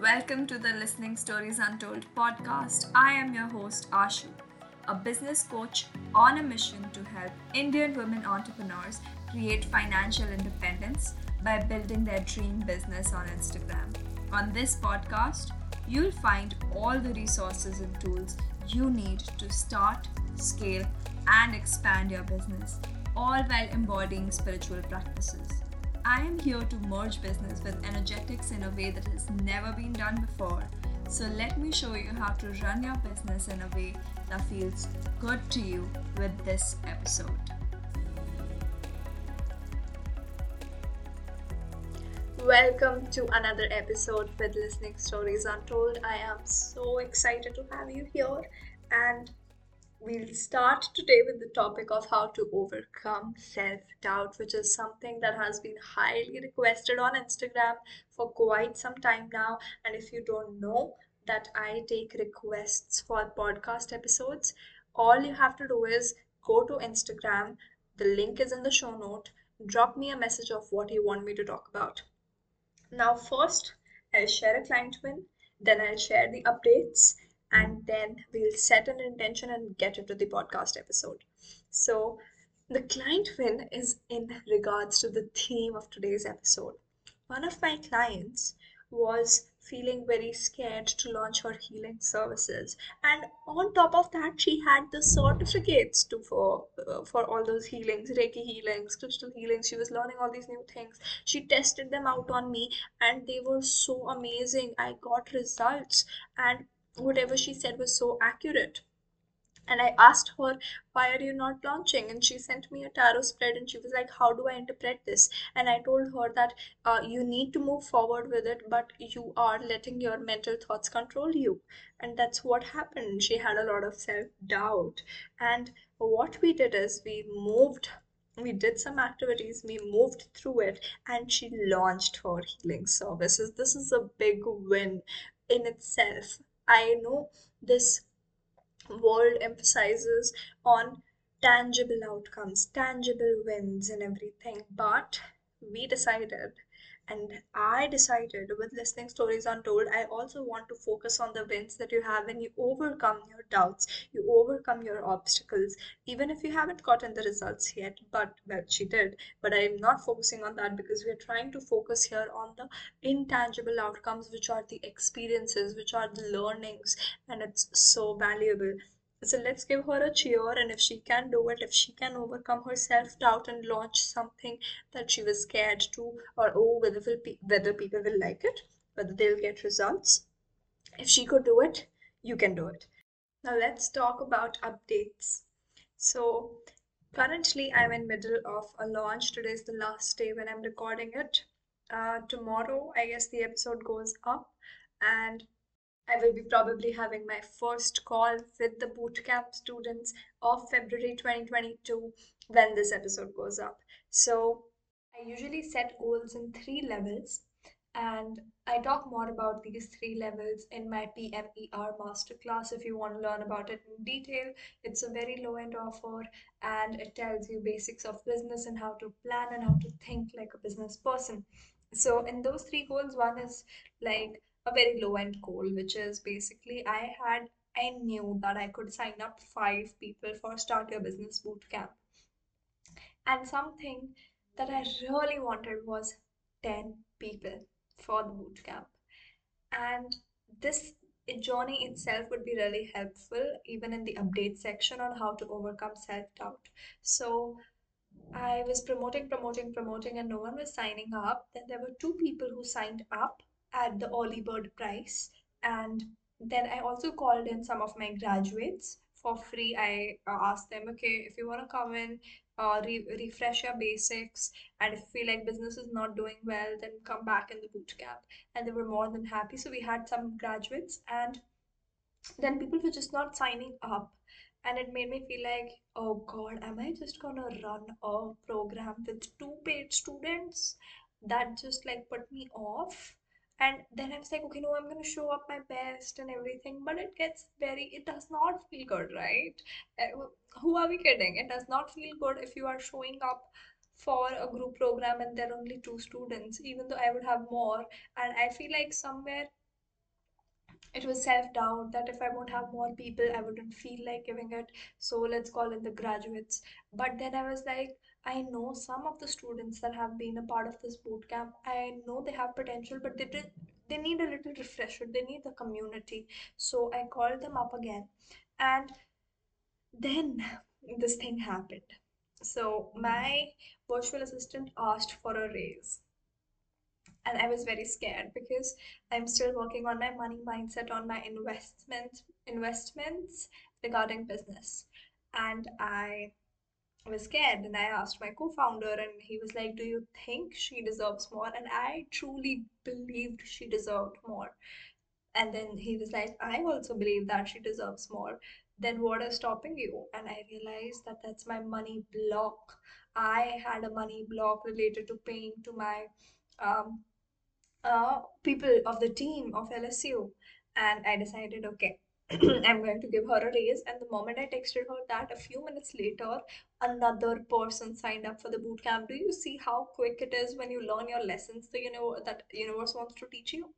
Welcome to the Listening Stories Untold podcast. I am your host, Ashu, a business coach on a mission to help Indian women entrepreneurs create financial independence by building their dream business on Instagram. On this podcast, you'll find all the resources and tools you need to start, scale, and expand your business, all while embodying spiritual practices. I am here to merge business with energetics in a way that has never been done before. So let me show you how to run your business in a way that feels good to you with this episode. Welcome to another episode with Listening Stories Untold. I am so excited to have you here and we'll start today with the topic of how to overcome self doubt, which is something that has been highly requested on Instagram for quite some time now. And if you don't know that I take requests for podcast episodes, all you have to do is go to Instagram. The link is in the show note. Drop me a message of what you want me to talk about. Now, first, I'll share a client win, then I'll share the updates and then we'll set an intention and get into the podcast episode. So, the client win is in regards to the theme of today's episode. One of my clients was feeling very scared to launch her healing services and on top of that she had the certificates to for uh, for all those healings reiki healings crystal healings she was learning all these new things she tested them out on me and they were so amazing i got results and whatever she said was so accurate. And i asked her why are you not launching? And she sent me a tarot spread and she was like how do i interpret this? And i told her that uh, you need to move forward with it but you are letting your mental thoughts control you. And that's what happened. She had a lot of self doubt and what we did is we moved we did some activities we moved through it and she launched her healing services. This is a big win in itself I know this world emphasizes on tangible outcomes, tangible wins, and everything, but we decided and I decided with listening stories untold, I also want to focus on the wins that you have when you overcome your doubts, you overcome your obstacles, even if you haven't gotten the results yet. But well, she did. But I'm not focusing on that because we're trying to focus here on the intangible outcomes, which are the experiences, which are the learnings, and it's so valuable. So let's give her a cheer, and if she can do it, if she can overcome her self doubt and launch something that she was scared to, or oh, whether will whether people will like it, whether they'll get results, if she could do it, you can do it. Now let's talk about updates. So currently, I'm in middle of a launch. Today is the last day when I'm recording it. Uh, tomorrow, I guess the episode goes up, and I will be probably having my first call with the bootcamp students of February 2022 when this episode goes up. So, I usually set goals in three levels, and I talk more about these three levels in my PMER masterclass. If you want to learn about it in detail, it's a very low end offer and it tells you basics of business and how to plan and how to think like a business person. So, in those three goals, one is like very low end goal, which is basically I had I knew that I could sign up five people for Start Your Business Bootcamp. And something that I really wanted was 10 people for the bootcamp. And this journey itself would be really helpful, even in the update section on how to overcome self doubt. So I was promoting, promoting, promoting, and no one was signing up. Then there were two people who signed up at the early bird price. And then I also called in some of my graduates for free. I uh, asked them, okay, if you want to come in, uh, re- refresh your basics, and if you feel like business is not doing well, then come back in the boot camp. And they were more than happy. So we had some graduates, and then people were just not signing up. And it made me feel like, oh God, am I just gonna run a program with two paid students? That just like put me off and then i was like okay no i'm going to show up my best and everything but it gets very it does not feel good right uh, who are we kidding it does not feel good if you are showing up for a group program and there are only two students even though i would have more and i feel like somewhere it was self doubt that if I won't have more people, I wouldn't feel like giving it. So let's call it the graduates. But then I was like, I know some of the students that have been a part of this boot camp. I know they have potential, but they did, they need a little refresher. They need the community. So I called them up again, and then this thing happened. So my virtual assistant asked for a raise and I was very scared because I'm still working on my money mindset, on my investment investments regarding business. And I was scared and I asked my co-founder and he was like, Do you think she deserves more? And I truly believed she deserved more. And then he was like, I also believe that she deserves more. Then what is stopping you? And I realized that that's my money block. I had a money block related to paying to my um, uh, people of the team of LSU. And I decided, okay, I'm going to give her a raise. And the moment I texted her that, a few minutes later, another person signed up for the boot camp. Do you see how quick it is when you learn your lessons the you know that universe wants to teach you?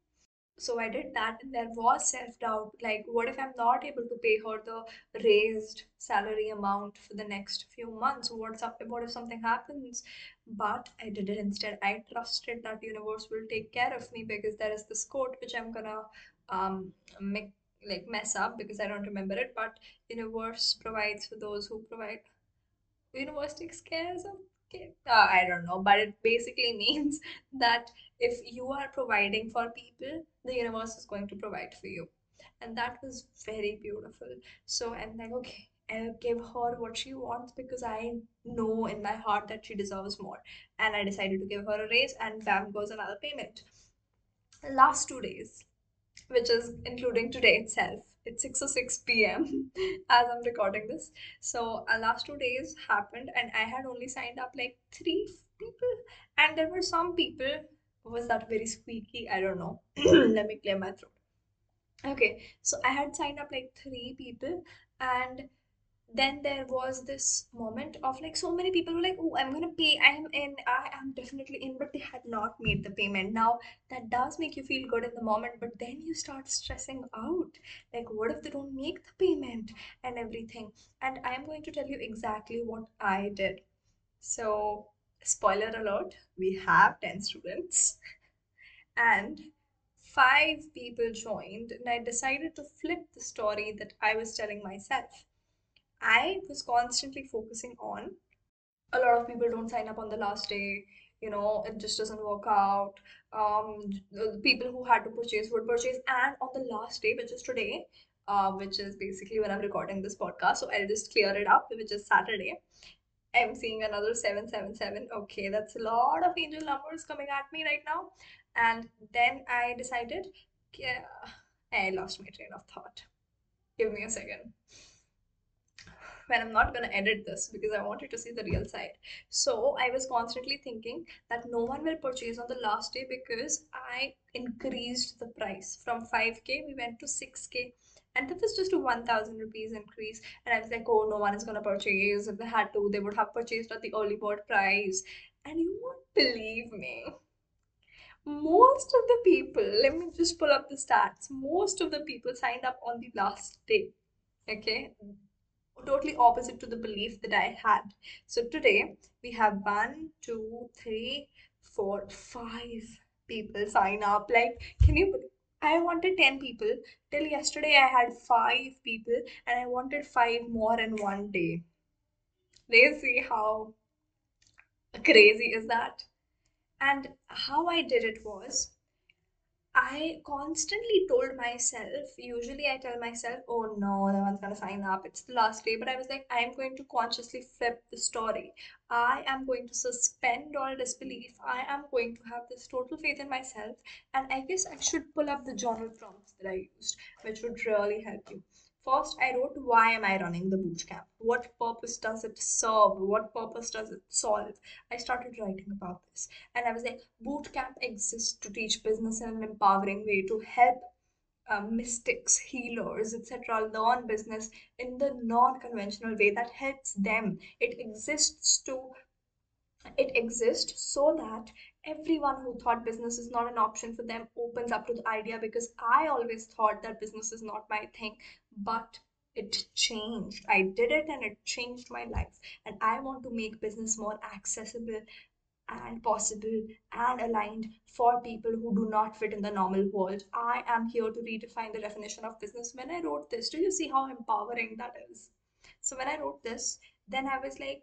so i did that and there was self-doubt like what if i'm not able to pay her the raised salary amount for the next few months what's up what if something happens but i did it instead i trusted that universe will take care of me because there is this quote which i'm gonna um make like mess up because i don't remember it but universe provides for those who provide universe takes care of okay uh, i don't know but it basically means that if you are providing for people the universe is going to provide for you and that was very beautiful so i'm like okay I'll give her what she wants because I know in my heart that she deserves more. And I decided to give her a raise, and bam goes another payment. Last two days, which is including today itself. It's 6 or 6 p.m. as I'm recording this. So, our last two days happened, and I had only signed up like three people, and there were some people. Was that very squeaky? I don't know. Let me clear my throat. Okay, so I had signed up like three people, and then there was this moment of like so many people were like oh i'm gonna pay i'm in i am definitely in but they had not made the payment. Now that does make you feel good in the moment but then you start stressing out. Like what if they don't make the payment and everything? And i'm going to tell you exactly what i did. So spoiler alert we have 10 students and five people joined and i decided to flip the story that i was telling myself I was constantly focusing on. A lot of people don't sign up on the last day. You know, it just doesn't work out. Um, people who had to purchase would purchase, and on the last day, which is today, uh, which is basically when I'm recording this podcast, so I'll just clear it up, which is Saturday. I'm seeing another 777. Okay, that's a lot of angel numbers coming at me right now. And then I decided, yeah, I lost my train of thought. Give me a second when I'm not going to edit this because I wanted to see the real side. So I was constantly thinking that no one will purchase on the last day because I increased the price. From 5k we went to 6k and that was just a 1000 rupees increase. And i was like oh no one is going to purchase. If they had to they would have purchased at the early bird price. And you won't believe me. Most of the people let me just pull up the stats. Most of the people signed up on the last day. Okay totally opposite to the belief that I had. So today we have one, two, three, four, five people sign up. Like, can you? I wanted 10 people. Till yesterday, I had five people, and I wanted five more in one day. They see how crazy is that? And how I did it was I constantly told myself, usually I tell myself, oh no, no one's gonna sign up, it's the last day. But I was like, I am going to consciously flip the story. I am going to suspend all disbelief. I am going to have this total faith in myself. And I guess I should pull up the journal prompts that I used, which would really help you. First, I wrote, Why am I running the bootcamp? What purpose does it serve? What purpose does it solve? I started writing about this. And I was like, Bootcamp exists to teach business in an empowering way to help uh, mystics, healers, etc., learn business in the non conventional way that helps them. It exists to it exists so that everyone who thought business is not an option for them opens up to the idea because I always thought that business is not my thing, but it changed. I did it and it changed my life. And I want to make business more accessible and possible and aligned for people who do not fit in the normal world. I am here to redefine the definition of business. When I wrote this, do you see how empowering that is? So when I wrote this, then I was like,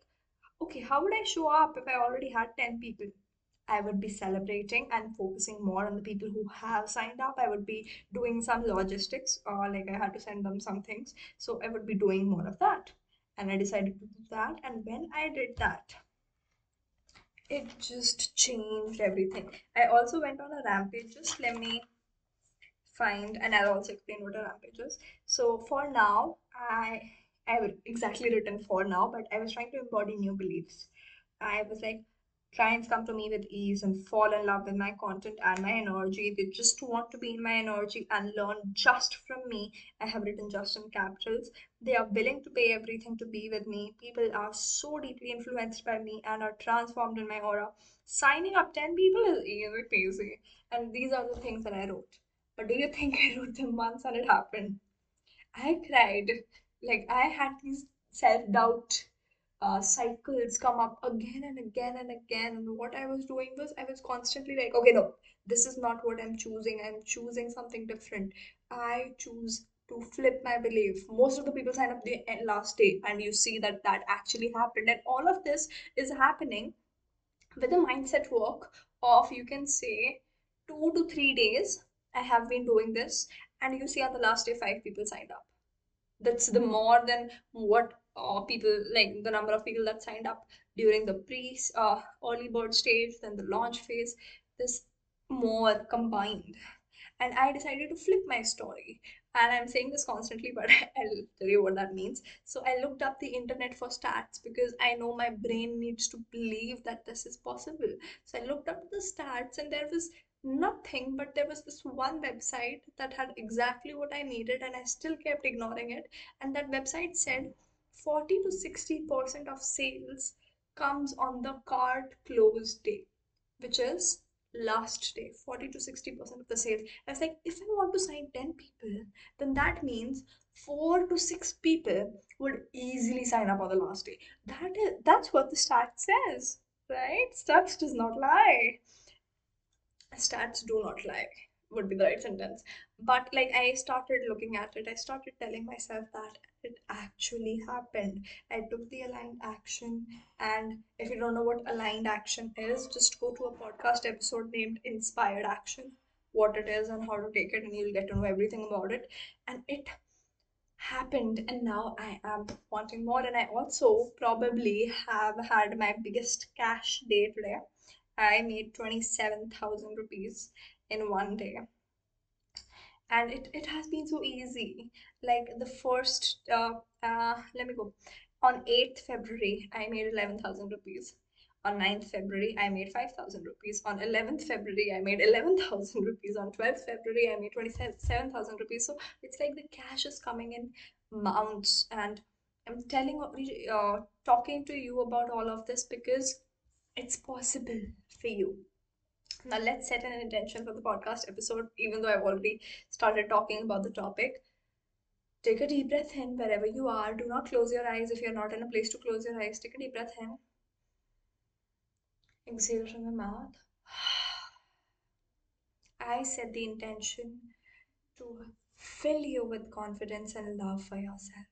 okay, how would I show up if I already had 10 people? I would be celebrating and focusing more on the people who have signed up. I would be doing some logistics, or like I had to send them some things. So I would be doing more of that. And I decided to do that. And when I did that, it just changed everything. I also went on a rampage. Just let me find, and I'll also explain what a rampage is. So for now, I I have exactly written for now, but I was trying to embody new beliefs. I was like, clients come to me with ease and fall in love with my content and my energy. They just want to be in my energy and learn just from me. I have written just in capitals. They are willing to pay everything to be with me. People are so deeply influenced by me and are transformed in my aura. Signing up 10 people is easy peasy. And these are the things that I wrote. But do you think I wrote them once and it happened? I cried. Like I had these self doubt uh, cycles come up again and again and again. And what I was doing was I was constantly like, okay, no, this is not what I'm choosing. I'm choosing something different. I choose to flip my belief. Most of the people sign up the last day, and you see that that actually happened. And all of this is happening with the mindset work of you can say two to three days. I have been doing this, and you see on the last day, five people signed up that's the more than what uh, people like the number of people that signed up during the pre uh, early bird stage then the launch phase this more combined. And i decided to flip my story. And i'm saying this constantly but i'll tell you what that means. So i looked up the internet for stats because i know my brain needs to believe that this is possible. So i looked up the stats and there was nothing but there was this one website that had exactly what i needed and i still kept ignoring it. And that website said 40 to 60 percent of sales comes on the cart close day which is last day 40 to 60 percent of the sales. I was like if i want to sign 10 people then that means 4 to 6 people would easily sign up on the last day. That is that's what the stat says right? Stats does not lie. Stats do not lie would be the right sentence. But like i started looking at it. I started telling myself that it actually happened. I took the aligned action and if you don't know what aligned action is just go to a podcast episode named inspired action what it is and how to take it and you'll get to know everything about it. And it happened and now i am wanting more. And i also probably have had my biggest cash day today. I made 27,000 rupees in one day. And it, it has been so easy. Like the first, uh, uh, let me go. On 8th February, I made 11,000 rupees. On 9th February, I made 5,000 rupees. On 11th February, I made 11,000 rupees. On 12th February, I made 27,000 rupees. So it's like the cash is coming in mounts. And I'm telling, uh, talking to you about all of this because it's possible for you. Now, let's set an intention for the podcast episode, even though I've already started talking about the topic. Take a deep breath in wherever you are. Do not close your eyes if you're not in a place to close your eyes. Take a deep breath in. Exhale from your mouth. I set the intention to fill you with confidence and love for yourself.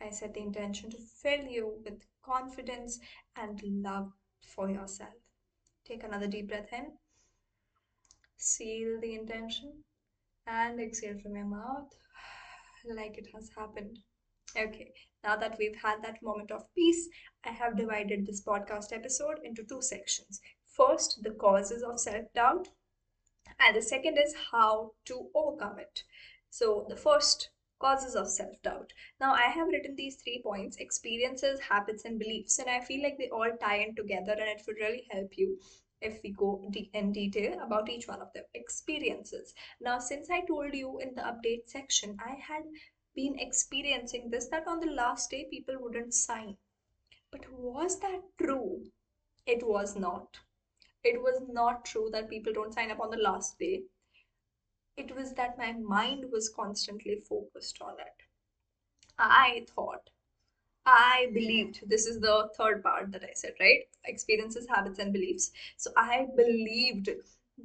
I set the intention to fill you with confidence and love for yourself. Take another deep breath in, seal the intention, and exhale from your mouth like it has happened. Okay, now that we've had that moment of peace, I have divided this podcast episode into two sections. First, the causes of self doubt, and the second is how to overcome it. So, the first causes of self doubt. Now, I have written these three points experiences, habits, and beliefs, and I feel like they all tie in together, and it would really help you if we go in detail about each one of them. Experiences. Now, since I told you in the update section, I had been experiencing this that on the last day people wouldn't sign. But was that true? It was not. It was not true that people don't sign up on the last day. It was that my mind was constantly focused on it. I thought, I believed, this is the third part that I said, right? Experiences, habits, and beliefs. So I believed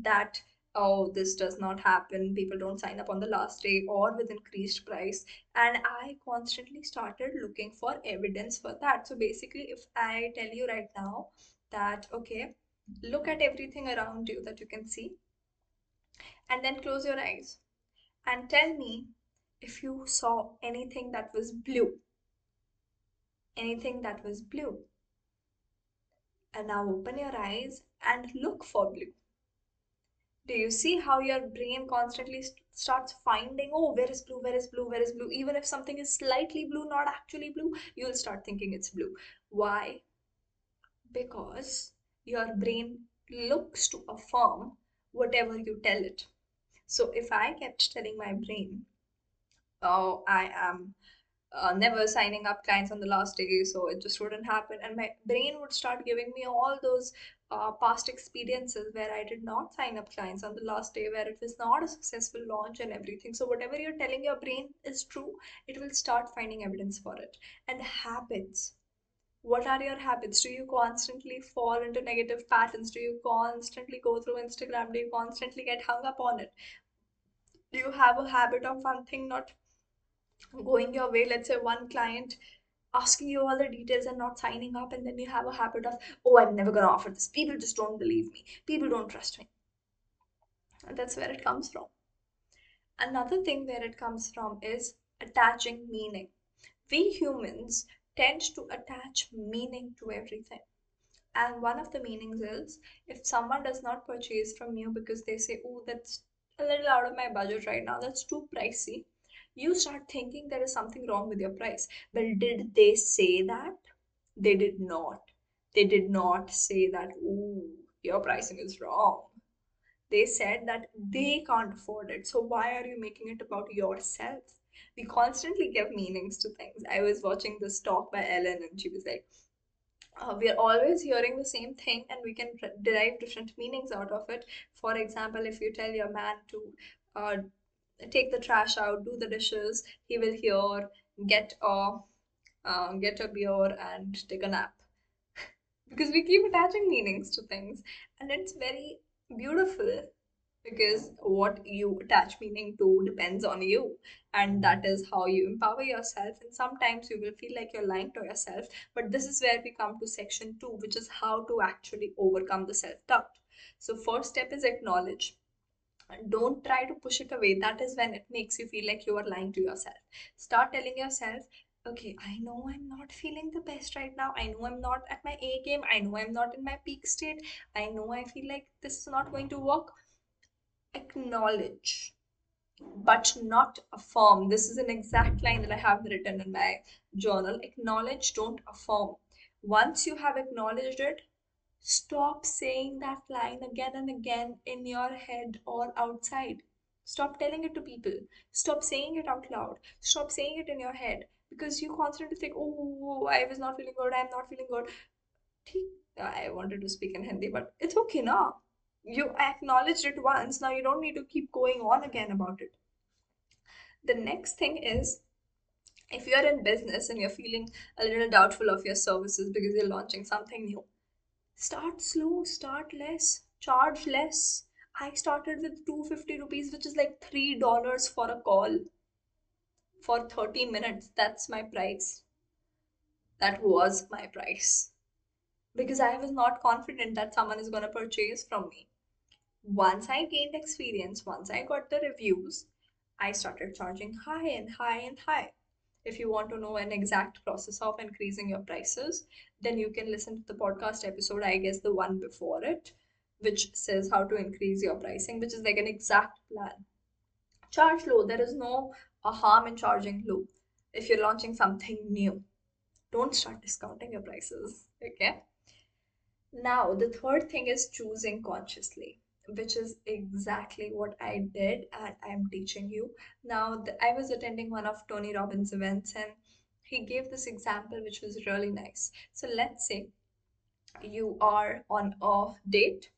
that, oh, this does not happen. People don't sign up on the last day or with increased price. And I constantly started looking for evidence for that. So basically, if I tell you right now that, okay, look at everything around you that you can see and then close your eyes and tell me if you saw anything that was blue. Anything that was blue. And now open your eyes and look for blue. Do you see how your brain constantly st- starts finding, oh, where is blue, where is blue, where is blue? Even if something is slightly blue, not actually blue, you'll start thinking it's blue. Why? Because your brain looks to affirm whatever you tell it. So if I kept telling my brain, oh, I am uh, never signing up clients on the last day, so it just wouldn't happen. And my brain would start giving me all those uh, past experiences where I did not sign up clients on the last day, where it was not a successful launch and everything. So, whatever you're telling your brain is true, it will start finding evidence for it. And habits. What are your habits? Do you constantly fall into negative patterns? Do you constantly go through Instagram? Do you constantly get hung up on it? Do you have a habit of one thing not going your way let's say one client asking you all the details and not signing up and then you have a habit of oh i'm never going to offer this people just don't believe me people don't trust me and that's where it comes from another thing where it comes from is attaching meaning we humans tend to attach meaning to everything and one of the meanings is if someone does not purchase from you because they say oh that's a little out of my budget right now that's too pricey you start thinking there is something wrong with your price. Well, did they say that? They did not. They did not say that, ooh, your pricing is wrong. They said that they can't afford it. So why are you making it about yourself? We constantly give meanings to things. I was watching this talk by Ellen and she was like, uh, we are always hearing the same thing and we can derive different meanings out of it. For example, if you tell your man to uh, take the trash out, do the dishes. He will hear, get a uh, get a beer and take a nap. because we keep attaching meanings to things, and it's very beautiful because what you attach meaning to depends on you. And that is how you empower yourself. And sometimes you will feel like you're lying to yourself. But this is where we come to section 2 which is how to actually overcome the self doubt so first step is acknowledge. Don't try to push it away. That is when it makes you feel like you are lying to yourself. Start telling yourself okay i know i'm not feeling the best right now. I know i'm not at my a game. I know i'm not in my peak state. I know i feel like this is not going to work acknowledge but not affirm this is an exact line that i have written in my journal acknowledge don't affirm once you have acknowledged it Stop saying that line again and again in your head or outside. Stop telling it to people. Stop saying it out loud. Stop saying it in your head because you constantly think, oh, I was not feeling good. I'm not feeling good. I wanted to speak in Hindi, but it's okay now. You acknowledged it once. Now you don't need to keep going on again about it. The next thing is if you're in business and you're feeling a little doubtful of your services because you're launching something new, Start slow, start less, charge less. I started with 250 rupees, which is like $3 for a call for 30 minutes. That's my price. That was my price. Because I was not confident that someone is going to purchase from me. Once I gained experience, once I got the reviews, I started charging high and high and high. If you want to know an exact process of increasing your prices, then you can listen to the podcast episode, I guess the one before it, which says how to increase your pricing, which is like an exact plan. Charge low. There is no uh, harm in charging low. If you're launching something new, don't start discounting your prices. Okay. Now, the third thing is choosing consciously which is exactly what I did and I'm teaching you. Now, the, I was attending one of Tony Robbins' events and he gave this example which was really nice. So, let's say you are on a date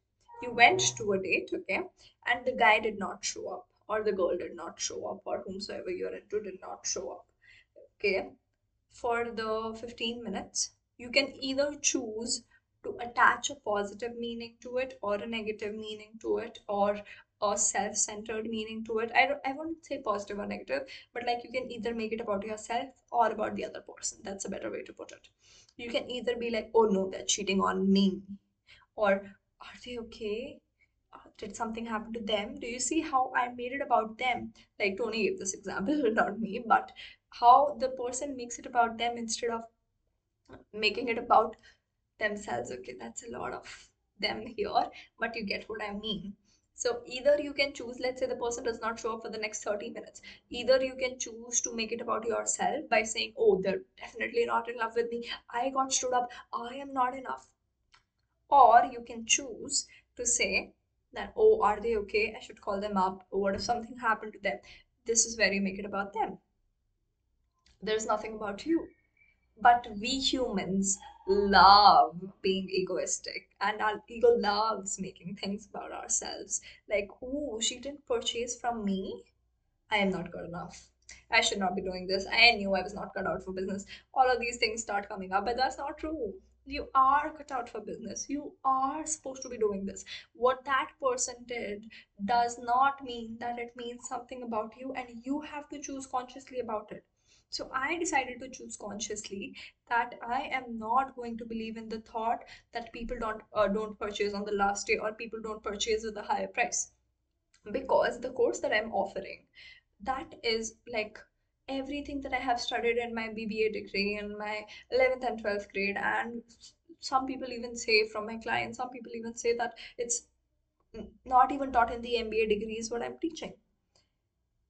you went to a date okay and the guy did not show up or the girl did not show up or whomsoever you're into did not show up okay for the 15 minutes you can either choose to attach a positive meaning to it or a negative meaning to it or a self-centered meaning to it. I, I won't say positive or negative but like you can either make it about yourself or about the other person. That's a better way to put it. You can either be like oh no they're cheating on me or are they okay? Uh, did something happen to them? Do you see how i made it about them? Like tony gave this example not me but how the person makes it about them instead of making it about themselves okay that's a lot of them here but you get what i mean. So either you can choose let's say the person does not show up for the next 30 minutes. Either you can choose to make it about yourself by saying oh they're definitely not in love with me. I got stood up. I am not enough. Or you can choose to say that oh are they okay? I should call them up. What if something happened to them? This is where you make it about them. There's nothing about you. But we humans love being egoistic, and our ego loves making things about ourselves. Like, oh, she didn't purchase from me. I am not good enough. I should not be doing this. I knew I was not cut out for business. All of these things start coming up, but that's not true. You are cut out for business. You are supposed to be doing this. What that person did does not mean that it means something about you, and you have to choose consciously about it. So I decided to choose consciously that I am not going to believe in the thought that people don't uh, don't purchase on the last day or people don't purchase with a higher price. Because the course that I'm offering that is like everything that I have studied in my BBA degree in my 11th and 12th grade and some people even say from my clients some people even say that it's not even taught in the MBA degrees what I'm teaching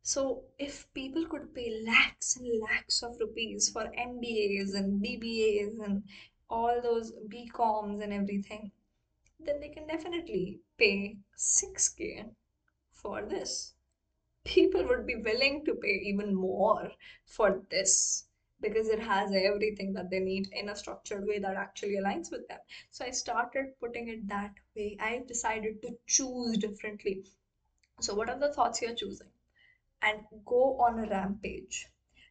so, if people could pay lakhs and lakhs of rupees for MBAs and BBAs and all those BComs and everything, then they can definitely pay 6k for this. People would be willing to pay even more for this because it has everything that they need in a structured way that actually aligns with them. So I started putting it that way. I decided to choose differently. So, what are the thoughts you're choosing? And go on a rampage.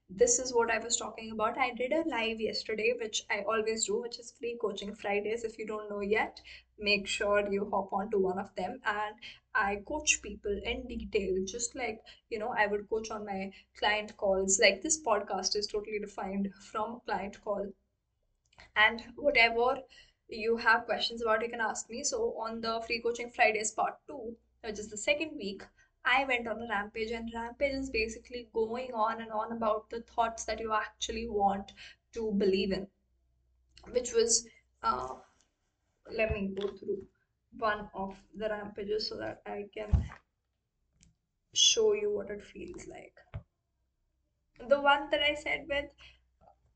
This is what I was talking about. I did a live yesterday, which I always do, which is free coaching Fridays. If you don't know yet, make sure you hop on to one of them. And I coach people in detail, just like you know, I would coach on my client calls. Like this podcast is totally defined from client call. And whatever you have questions about, you can ask me. So on the free coaching Fridays part two, which is the second week, I went on a rampage, and rampage is basically going on and on about the thoughts that you actually want to believe in, which was, uh, let me go through one of the rampages so that I can show you what it feels like. The one that I said with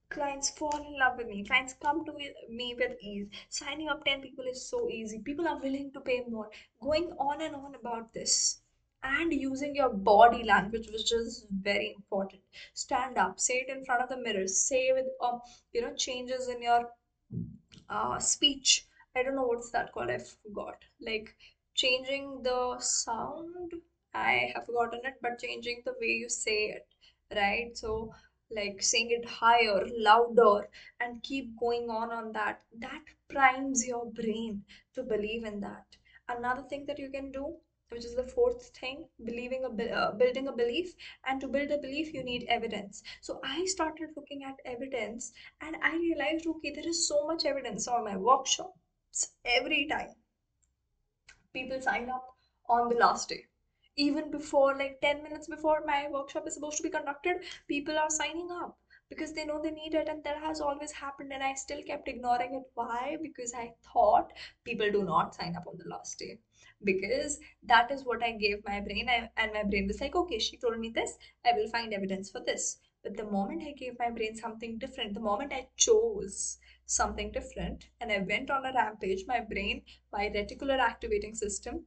clients fall in love with me clients come to me with ease. Signing up 10 people is so easy. People are willing to pay more. Going on and on about this and using your body language which is very important. Stand up say it in front of the mirror say with um you know changes in your uh speech. I don't know what's that called i forgot. Like changing the sound i have forgotten it but changing the way you say it right? So like saying it higher louder and keep going on on that. That primes your brain to believe in that. Another thing that you can do which is the fourth thing believing a uh, building a belief and to build a belief you need evidence. So i started looking at evidence and i realized okay there is so much evidence on my workshops every time. People sign up on the last day. Even before like 10 minutes before my workshop is supposed to be conducted people are signing up because they know they need it and that has always happened and i still kept ignoring it. Why? Because i thought people do not sign up on the last day. Because that is what i gave my brain. And my brain was like okay she told me this. I will find evidence for this. But the moment i gave my brain something different the moment i chose something different and i went on a rampage my brain my reticular activating system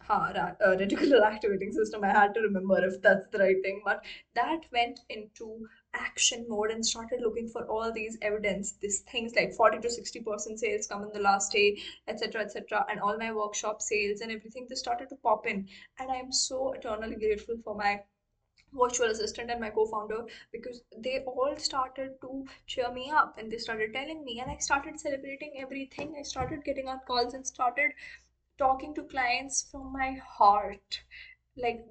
ha, ra- uh, reticular activating system. I had to remember if that's the right thing, but that went into action mode and started looking for all these evidence these things like 40 to 60 percent sales come in the last day etc etc and all my workshop sales and everything just started to pop in and i'm so eternally grateful for my virtual assistant and my co-founder because they all started to cheer me up and they started telling me and i started celebrating everything i started getting on calls and started talking to clients from my heart like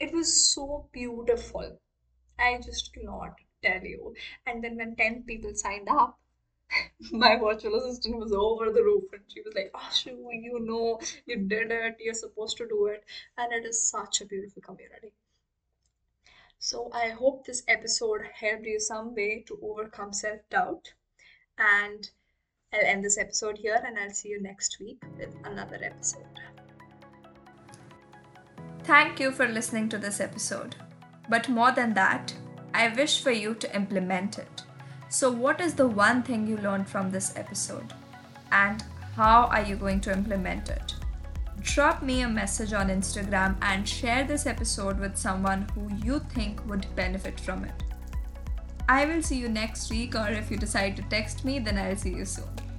it was so beautiful I just cannot tell you. And then when 10 people signed up, my virtual assistant was over the roof and she was like, Ashu, you know, you did it, you're supposed to do it. And it is such a beautiful community. So I hope this episode helped you some way to overcome self doubt. And I'll end this episode here and I'll see you next week with another episode. Thank you for listening to this episode. But more than that, I wish for you to implement it. So, what is the one thing you learned from this episode? And how are you going to implement it? Drop me a message on Instagram and share this episode with someone who you think would benefit from it. I will see you next week, or if you decide to text me, then I'll see you soon.